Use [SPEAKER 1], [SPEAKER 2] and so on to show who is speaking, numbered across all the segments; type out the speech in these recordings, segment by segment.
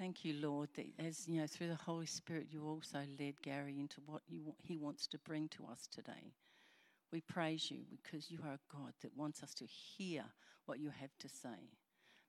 [SPEAKER 1] thank you, Lord, that as you know, through the Holy Spirit, you also led Gary into what you, he wants to bring to us today. We praise you because you are a God that wants us to hear what you have to say.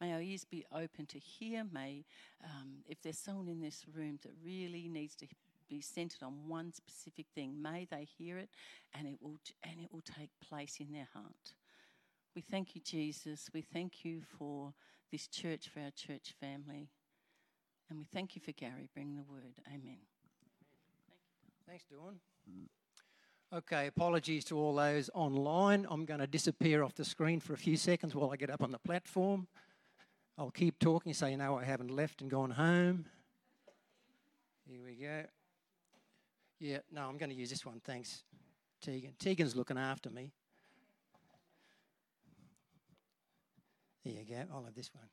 [SPEAKER 1] May our ears be open to hear. May, um, if there's someone in this room that really needs to be centered on one specific thing, may they hear it and it will, and it will take place in their heart. We thank you, Jesus. We thank you for this church, for our church family. And we thank you for Gary bringing the word. Amen.
[SPEAKER 2] Thanks, Dawn. Okay, apologies to all those online. I'm going to disappear off the screen for a few seconds while I get up on the platform. I'll keep talking so you know I haven't left and gone home. Here we go. Yeah, no, I'm going to use this one. Thanks, Tegan. Tegan's looking after me. There you go. I'll have this one.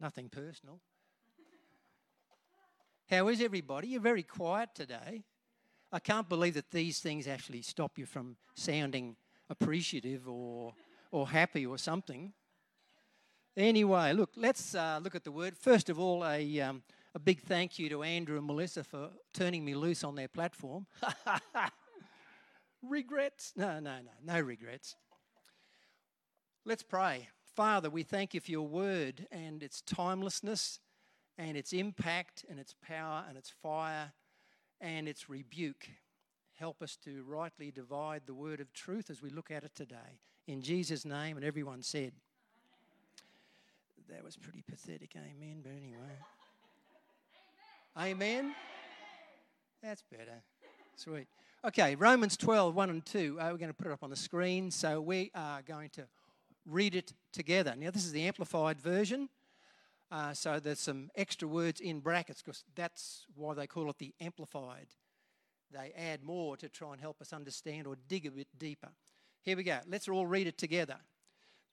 [SPEAKER 2] Nothing personal. How is everybody? You're very quiet today. I can't believe that these things actually stop you from sounding appreciative or, or happy or something. Anyway, look, let's uh, look at the word. First of all, a, um, a big thank you to Andrew and Melissa for turning me loose on their platform. regrets? No, no, no, no regrets. Let's pray. Father, we thank you for your word and its timelessness and its impact and its power and its fire and its rebuke. Help us to rightly divide the word of truth as we look at it today. In Jesus' name, and everyone said, That was pretty pathetic, amen, but anyway. Amen. amen? That's better. Sweet. Okay, Romans 12, 1 and 2. Uh, we're going to put it up on the screen. So we are going to read it together. Now, this is the amplified version. Uh, so there's some extra words in brackets because that's why they call it the amplified. They add more to try and help us understand or dig a bit deeper. Here we go. Let's all read it together.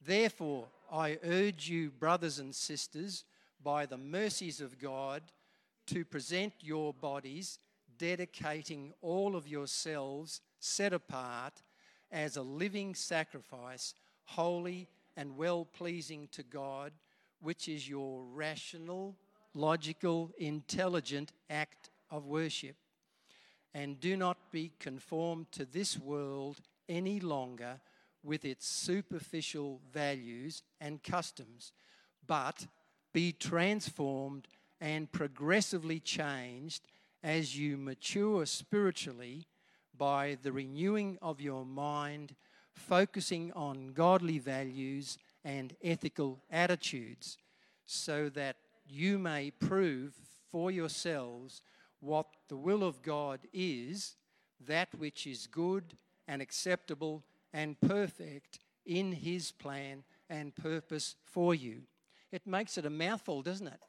[SPEAKER 2] Therefore, I urge you, brothers and sisters, by the mercies of God, to present your bodies, dedicating all of yourselves set apart as a living sacrifice holy, and well pleasing to God, which is your rational, logical, intelligent act of worship. And do not be conformed to this world any longer with its superficial values and customs, but be transformed and progressively changed as you mature spiritually by the renewing of your mind focusing on godly values and ethical attitudes, so that you may prove for yourselves what the will of God is, that which is good and acceptable and perfect in His plan and purpose for you. It makes it a mouthful, doesn't it?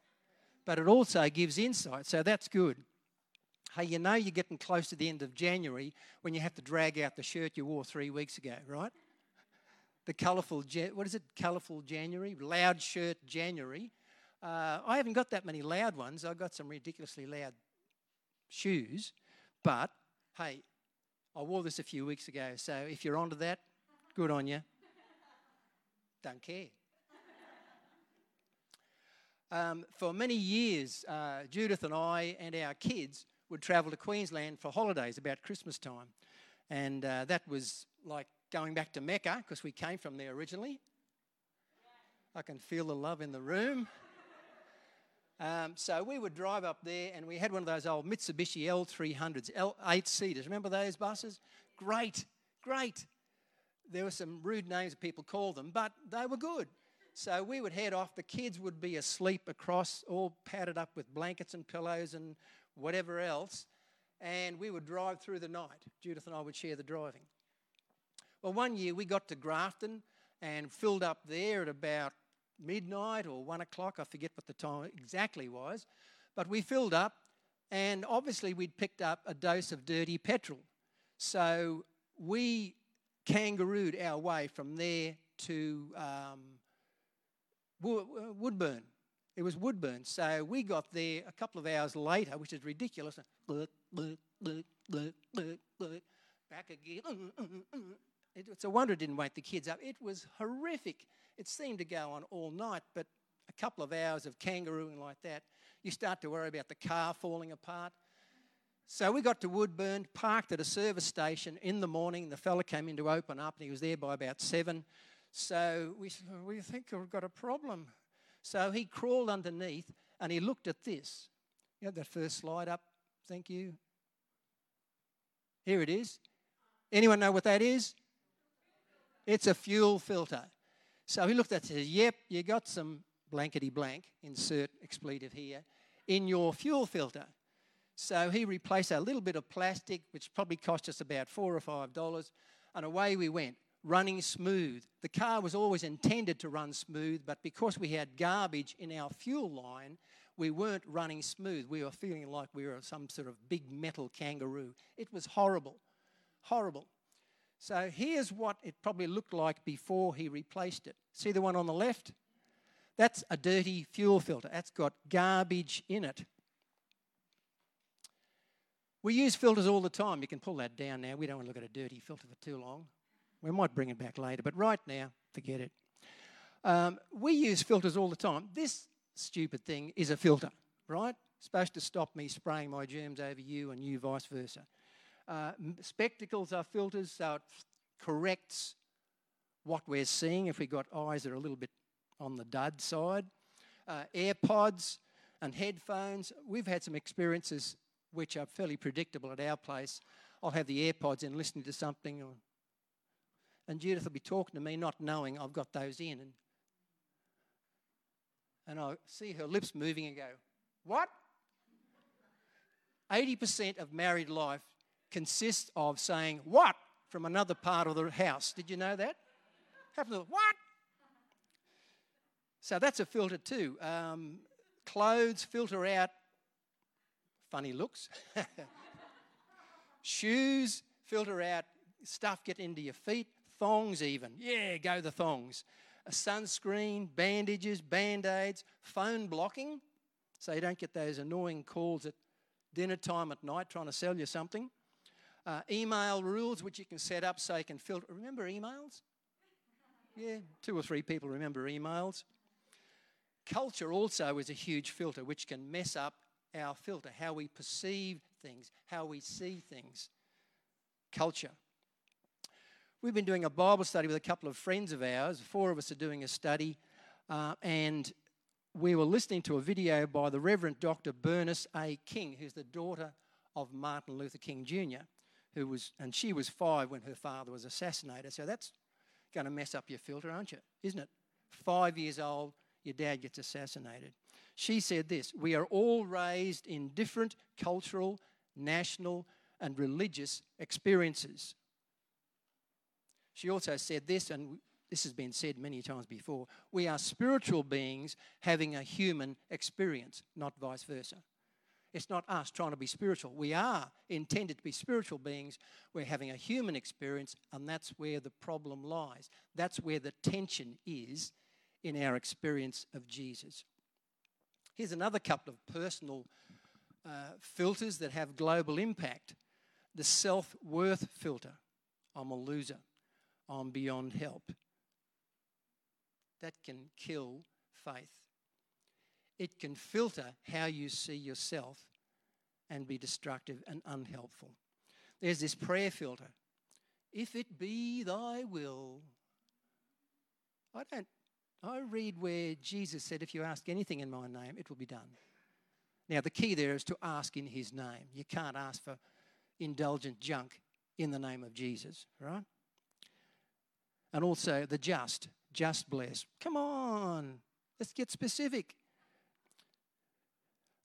[SPEAKER 2] But it also gives insight, so that's good. Hey, you know you're getting close to the end of January when you have to drag out the shirt you wore three weeks ago, right? The colourful, what is it, colourful January? Loud shirt January. Uh, I haven't got that many loud ones. I've got some ridiculously loud shoes. But hey, I wore this a few weeks ago. So if you're onto that, good on you. Don't care. Um, for many years, uh, Judith and I and our kids would travel to Queensland for holidays about Christmas time. And uh, that was like going back to Mecca because we came from there originally. I can feel the love in the room. Um, so we would drive up there and we had one of those old Mitsubishi L300s, L- eight seaters. Remember those buses? Great, great. There were some rude names people called them, but they were good. So we would head off. The kids would be asleep across, all padded up with blankets and pillows and whatever else, and we would drive through the night. Judith and I would share the driving. Well, one year we got to Grafton and filled up there at about midnight or one o'clock. I forget what the time exactly was. But we filled up, and obviously we'd picked up a dose of dirty petrol. So we kangarooed our way from there to um, Woodburn. It was Woodburn. So we got there a couple of hours later, which is ridiculous. Back again. It's a wonder it didn't wake the kids up. It was horrific. It seemed to go on all night, but a couple of hours of kangarooing like that, you start to worry about the car falling apart. So we got to Woodburn, parked at a service station in the morning. The fella came in to open up, and he was there by about seven. So we We think we've got a problem. So he crawled underneath and he looked at this. You have that first slide up. Thank you. Here it is. Anyone know what that is? It's a fuel filter. So he looked at it and said, Yep, you got some blankety blank, insert expletive here, in your fuel filter. So he replaced a little bit of plastic, which probably cost us about four or five dollars, and away we went, running smooth. The car was always intended to run smooth, but because we had garbage in our fuel line, we weren't running smooth. We were feeling like we were some sort of big metal kangaroo. It was horrible, horrible. So here's what it probably looked like before he replaced it. See the one on the left? That's a dirty fuel filter. That's got garbage in it. We use filters all the time. You can pull that down now. We don't want to look at a dirty filter for too long. We might bring it back later, but right now, forget it. Um, we use filters all the time. This stupid thing is a filter, right? Supposed to stop me spraying my germs over you and you vice versa. Uh, spectacles are filters, so it corrects what we're seeing if we've got eyes that are a little bit on the dud side. Uh, AirPods and headphones, we've had some experiences which are fairly predictable at our place. I'll have the AirPods in listening to something, or, and Judith will be talking to me, not knowing I've got those in. And, and I see her lips moving and go, What? 80% of married life consists of saying, What? from another part of the house. Did you know that? Happen to, what? So that's a filter too. Um, clothes filter out funny looks. Shoes, filter out stuff, get into your feet. Thongs, even. Yeah, go the thongs. A sunscreen, bandages, band aids, phone blocking, so you don't get those annoying calls at dinner time at night trying to sell you something. Uh, email rules, which you can set up so you can filter. Remember emails? Yeah, two or three people remember emails. Culture also is a huge filter which can mess up our filter, how we perceive things, how we see things. Culture. We've been doing a Bible study with a couple of friends of ours. Four of us are doing a study, uh, and we were listening to a video by the Reverend Dr. Bernice A. King, who's the daughter of Martin Luther King Jr., who was, and she was five when her father was assassinated. So that's going to mess up your filter, aren't you? Isn't it? Five years old, your dad gets assassinated. She said this We are all raised in different cultural, national, and religious experiences. She also said this, and this has been said many times before we are spiritual beings having a human experience, not vice versa. It's not us trying to be spiritual. We are intended to be spiritual beings. We're having a human experience, and that's where the problem lies. That's where the tension is in our experience of Jesus. Here's another couple of personal uh, filters that have global impact the self worth filter. I'm a loser. I'm beyond help. That can kill faith. It can filter how you see yourself and be destructive and unhelpful. There's this prayer filter. If it be thy will. I don't I read where Jesus said, If you ask anything in my name, it will be done. Now, the key there is to ask in his name. You can't ask for indulgent junk in the name of Jesus, right? And also the just, just bless. Come on, let's get specific.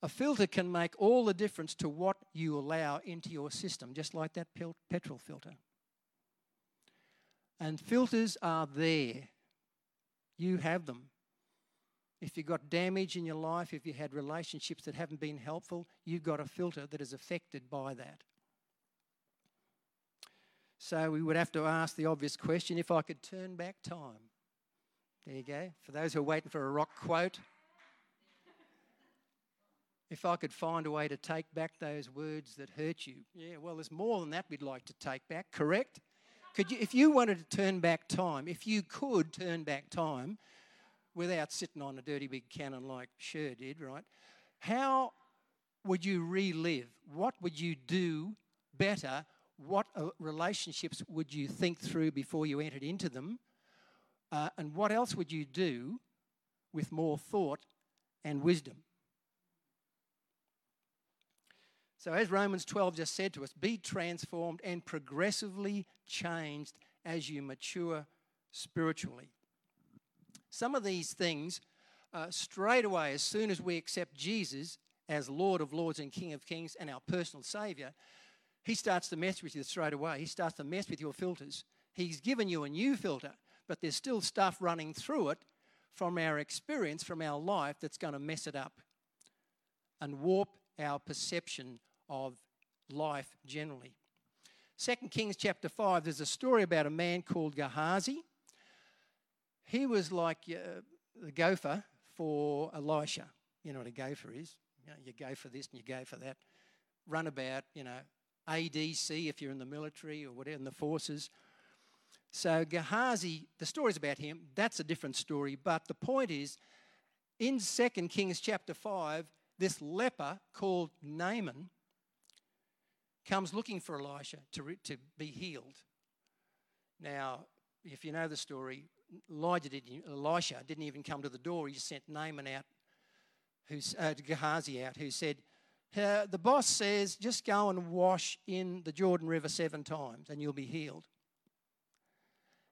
[SPEAKER 2] A filter can make all the difference to what you allow into your system, just like that petrol filter. And filters are there you have them. If you've got damage in your life, if you had relationships that haven't been helpful, you've got a filter that is affected by that. So we would have to ask the obvious question if I could turn back time. There you go. For those who are waiting for a rock quote, if I could find a way to take back those words that hurt you. Yeah, well, there's more than that we'd like to take back, correct? Could you, if you wanted to turn back time, if you could turn back time, without sitting on a dirty big cannon like Cher did, right? How would you relive? What would you do better? What uh, relationships would you think through before you entered into them? Uh, and what else would you do with more thought and wisdom? So, as Romans 12 just said to us, be transformed and progressively changed as you mature spiritually. Some of these things, uh, straight away, as soon as we accept Jesus as Lord of Lords and King of Kings and our personal Saviour, He starts to mess with you straight away. He starts to mess with your filters. He's given you a new filter, but there's still stuff running through it from our experience, from our life, that's going to mess it up and warp our perception of life generally. 2 Kings chapter 5, there's a story about a man called Gehazi. He was like uh, the gopher for Elisha. You know what a gopher is? You, know, you go for this and you go for that. Runabout, you know, ADC if you're in the military or whatever, in the forces. So Gehazi, the story's about him. That's a different story. But the point is, in 2 Kings chapter 5, this leper called Naaman comes looking for Elisha to, re- to be healed. Now, if you know the story, Elijah didn't, Elisha didn't even come to the door. He just sent Naaman out, who's, uh, Gehazi out, who said, uh, The boss says, just go and wash in the Jordan River seven times and you'll be healed.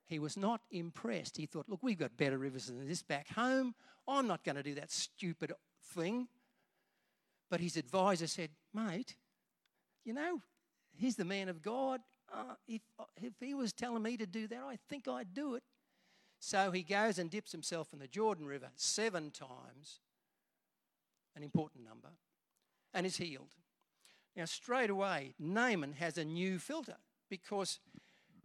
[SPEAKER 2] He was not impressed. He thought, Look, we've got better rivers than this back home. I'm not going to do that stupid thing. But his advisor said, Mate, you know, he's the man of God. Uh, if, if he was telling me to do that, I think I'd do it. So he goes and dips himself in the Jordan River seven times, an important number, and is healed. Now, straight away, Naaman has a new filter because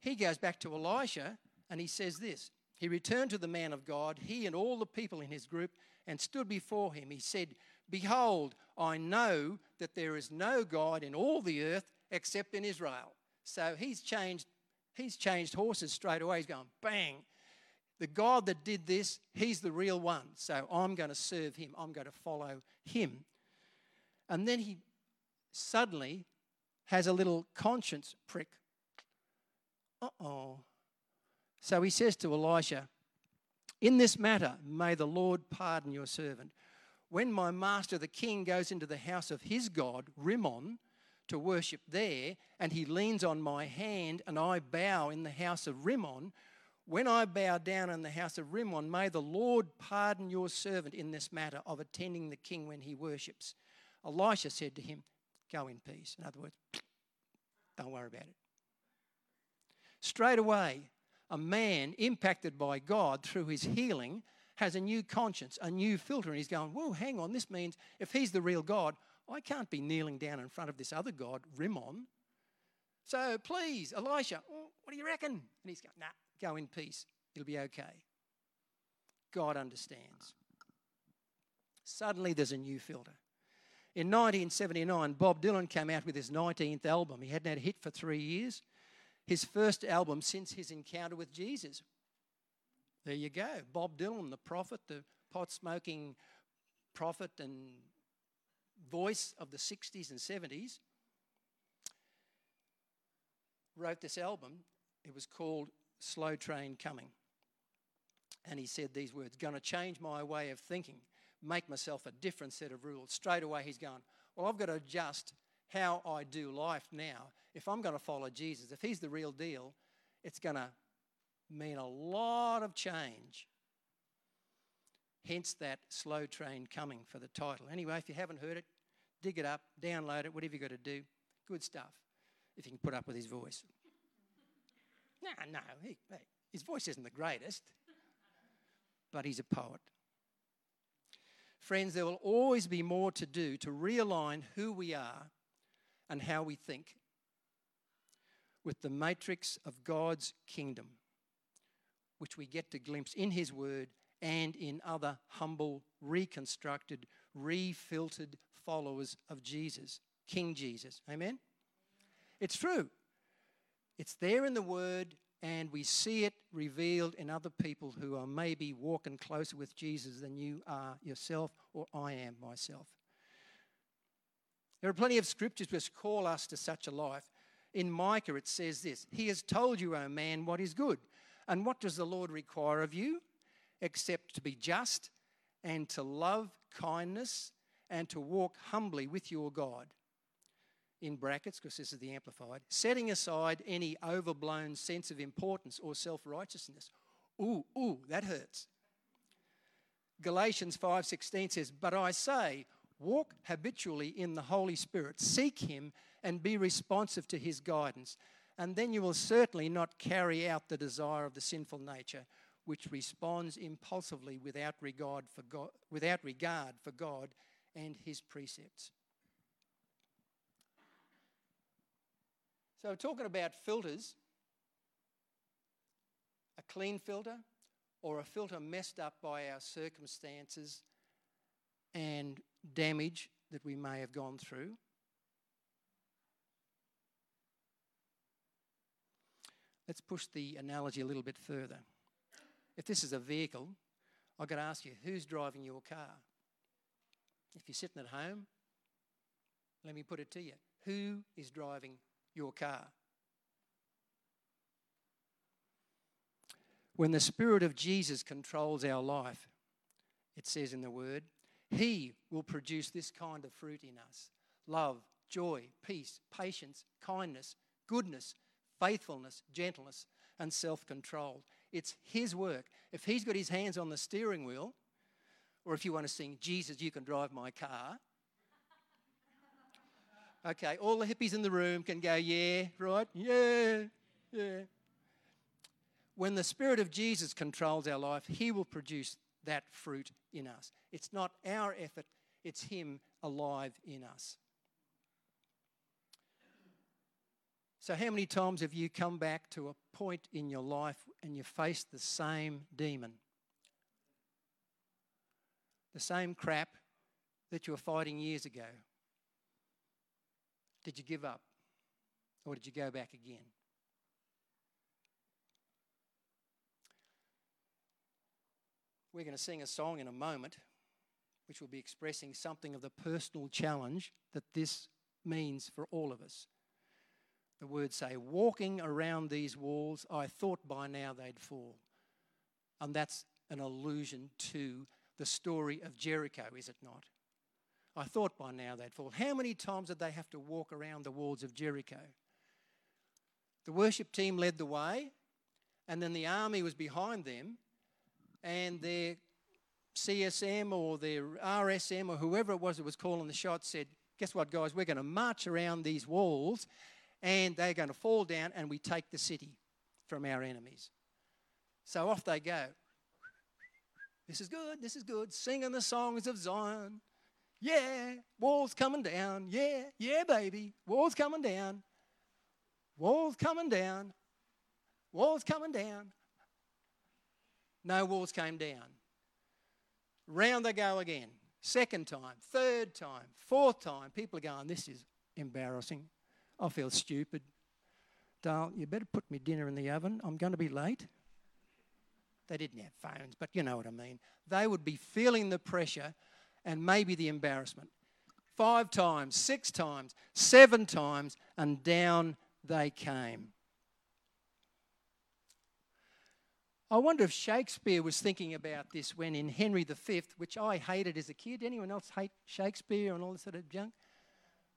[SPEAKER 2] he goes back to Elisha and he says this He returned to the man of God, he and all the people in his group, and stood before him. He said, Behold, I know that there is no God in all the earth except in Israel. So he's changed, he's changed horses straight away. He's going, bang. The God that did this, he's the real one. So I'm going to serve him. I'm going to follow him. And then he suddenly has a little conscience prick. Uh oh. So he says to Elisha, In this matter, may the Lord pardon your servant when my master the king goes into the house of his god, Rimmon, to worship there, and he leans on my hand, and I bow in the house of Rimmon, when I bow down in the house of Rimmon, may the Lord pardon your servant in this matter of attending the king when he worships. Elisha said to him, Go in peace. In other words, don't worry about it. Straight away, a man impacted by God through his healing has a new conscience, a new filter, and he's going, Whoa, hang on, this means if he's the real God, I can't be kneeling down in front of this other God, Rimmon. So please, Elisha, what do you reckon? And he's going, Nah, go in peace. It'll be okay. God understands. Suddenly there's a new filter. In 1979, Bob Dylan came out with his 19th album. He hadn't had a hit for three years. His first album since his encounter with Jesus. There you go. Bob Dylan, the prophet, the pot smoking prophet and voice of the 60s and 70s, wrote this album. It was called Slow Train Coming. And he said these words to change my way of thinking, make myself a different set of rules. Straight away, he's going, Well, I've got to adjust how I do life now. If I'm going to follow Jesus, if he's the real deal, it's going to mean a lot of change. Hence that slow train coming for the title. Anyway, if you haven't heard it, dig it up, download it, whatever you've got to do. Good stuff, if you can put up with his voice. No, no, he, his voice isn't the greatest, but he's a poet. Friends, there will always be more to do to realign who we are and how we think with the matrix of God's kingdom which we get to glimpse in His Word and in other humble, reconstructed, refiltered followers of Jesus, King Jesus. Amen? It's true. It's there in the Word and we see it revealed in other people who are maybe walking closer with Jesus than you are yourself or I am myself. There are plenty of scriptures which call us to such a life. In Micah, it says this He has told you, O man, what is good. And what does the Lord require of you? Except to be just and to love kindness and to walk humbly with your God. In brackets, because this is the Amplified, setting aside any overblown sense of importance or self righteousness. Ooh, ooh, that hurts. Galatians 5:16 says, "But I say, walk habitually in the Holy Spirit, seek him and be responsive to his guidance, and then you will certainly not carry out the desire of the sinful nature, which responds impulsively without regard for God, without regard for God and his precepts. So, talking about filters, a clean filter or a filter messed up by our circumstances and damage that we may have gone through. Let's push the analogy a little bit further. If this is a vehicle, I've got to ask you who's driving your car? If you're sitting at home, let me put it to you who is driving your car? When the Spirit of Jesus controls our life, it says in the Word, He will produce this kind of fruit in us love, joy, peace, patience, kindness, goodness, faithfulness, gentleness, and self control. It's His work. If He's got His hands on the steering wheel, or if you want to sing, Jesus, you can drive my car. Okay, all the hippies in the room can go, yeah, right? Yeah, yeah. When the Spirit of Jesus controls our life, He will produce that fruit in us. It's not our effort, it's Him alive in us. So, how many times have you come back to a point in your life and you faced the same demon? The same crap that you were fighting years ago? Did you give up? Or did you go back again? We're going to sing a song in a moment which will be expressing something of the personal challenge that this means for all of us. The words say, Walking around these walls, I thought by now they'd fall. And that's an allusion to the story of Jericho, is it not? I thought by now they'd fall. How many times did they have to walk around the walls of Jericho? The worship team led the way, and then the army was behind them, and their CSM or their RSM or whoever it was that was calling the shots said, Guess what, guys? We're going to march around these walls and they're going to fall down and we take the city from our enemies. So off they go. This is good, this is good. Singing the songs of Zion. Yeah, walls coming down. Yeah, yeah, baby. Walls coming down. Walls coming down. Walls coming down. No walls came down. Round they go again. Second time, third time, fourth time. People are going, This is embarrassing. I feel stupid. Dale, you better put me dinner in the oven. I'm going to be late. They didn't have phones, but you know what I mean. They would be feeling the pressure and maybe the embarrassment. Five times, six times, seven times, and down they came. I wonder if Shakespeare was thinking about this when in Henry V, which I hated as a kid. Anyone else hate Shakespeare and all this sort of junk?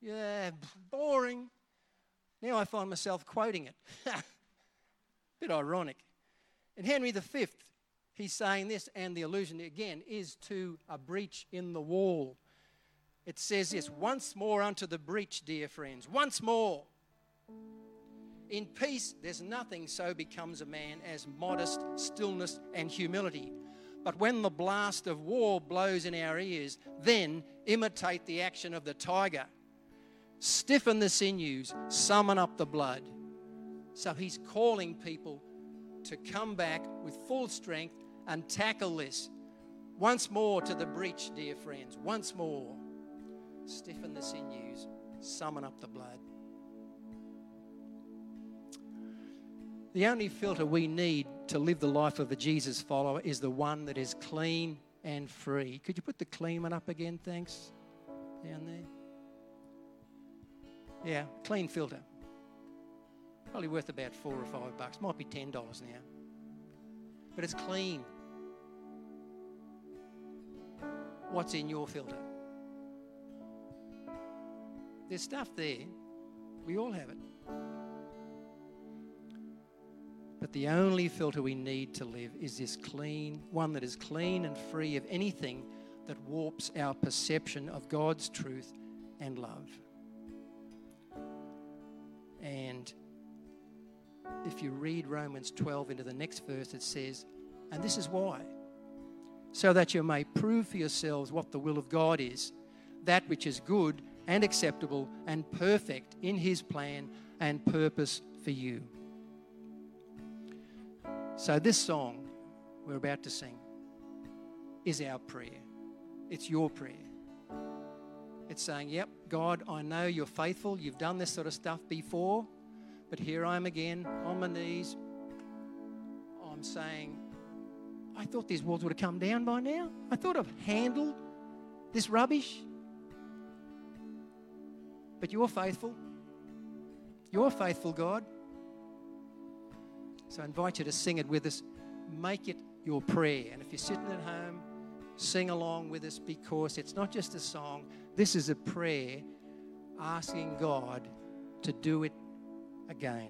[SPEAKER 2] Yeah, boring. Now I find myself quoting it. Bit ironic. In Henry V, he's saying this, and the allusion again is to a breach in the wall. It says this once more unto the breach, dear friends, once more. In peace, there's nothing so becomes a man as modest stillness and humility. But when the blast of war blows in our ears, then imitate the action of the tiger. Stiffen the sinews, summon up the blood. So he's calling people to come back with full strength and tackle this. Once more to the breach, dear friends. Once more. Stiffen the sinews, summon up the blood. The only filter we need to live the life of a Jesus follower is the one that is clean and free. Could you put the clean one up again? Thanks. Down there. Yeah, clean filter. Probably worth about four or five bucks. Might be ten dollars now. But it's clean. What's in your filter? There's stuff there. We all have it. But the only filter we need to live is this clean, one that is clean and free of anything that warps our perception of God's truth and love. And if you read Romans 12 into the next verse, it says, and this is why, so that you may prove for yourselves what the will of God is, that which is good and acceptable and perfect in His plan and purpose for you. So, this song we're about to sing is our prayer. It's your prayer. It's saying, Yep, God, I know you're faithful. You've done this sort of stuff before, but here I am again on my knees. I'm saying, I thought these walls would have come down by now. I thought I've handled this rubbish. But you're faithful. You're faithful, God. So I invite you to sing it with us. Make it your prayer. And if you're sitting at home, sing along with us because it's not just a song, this is a prayer asking God to do it again.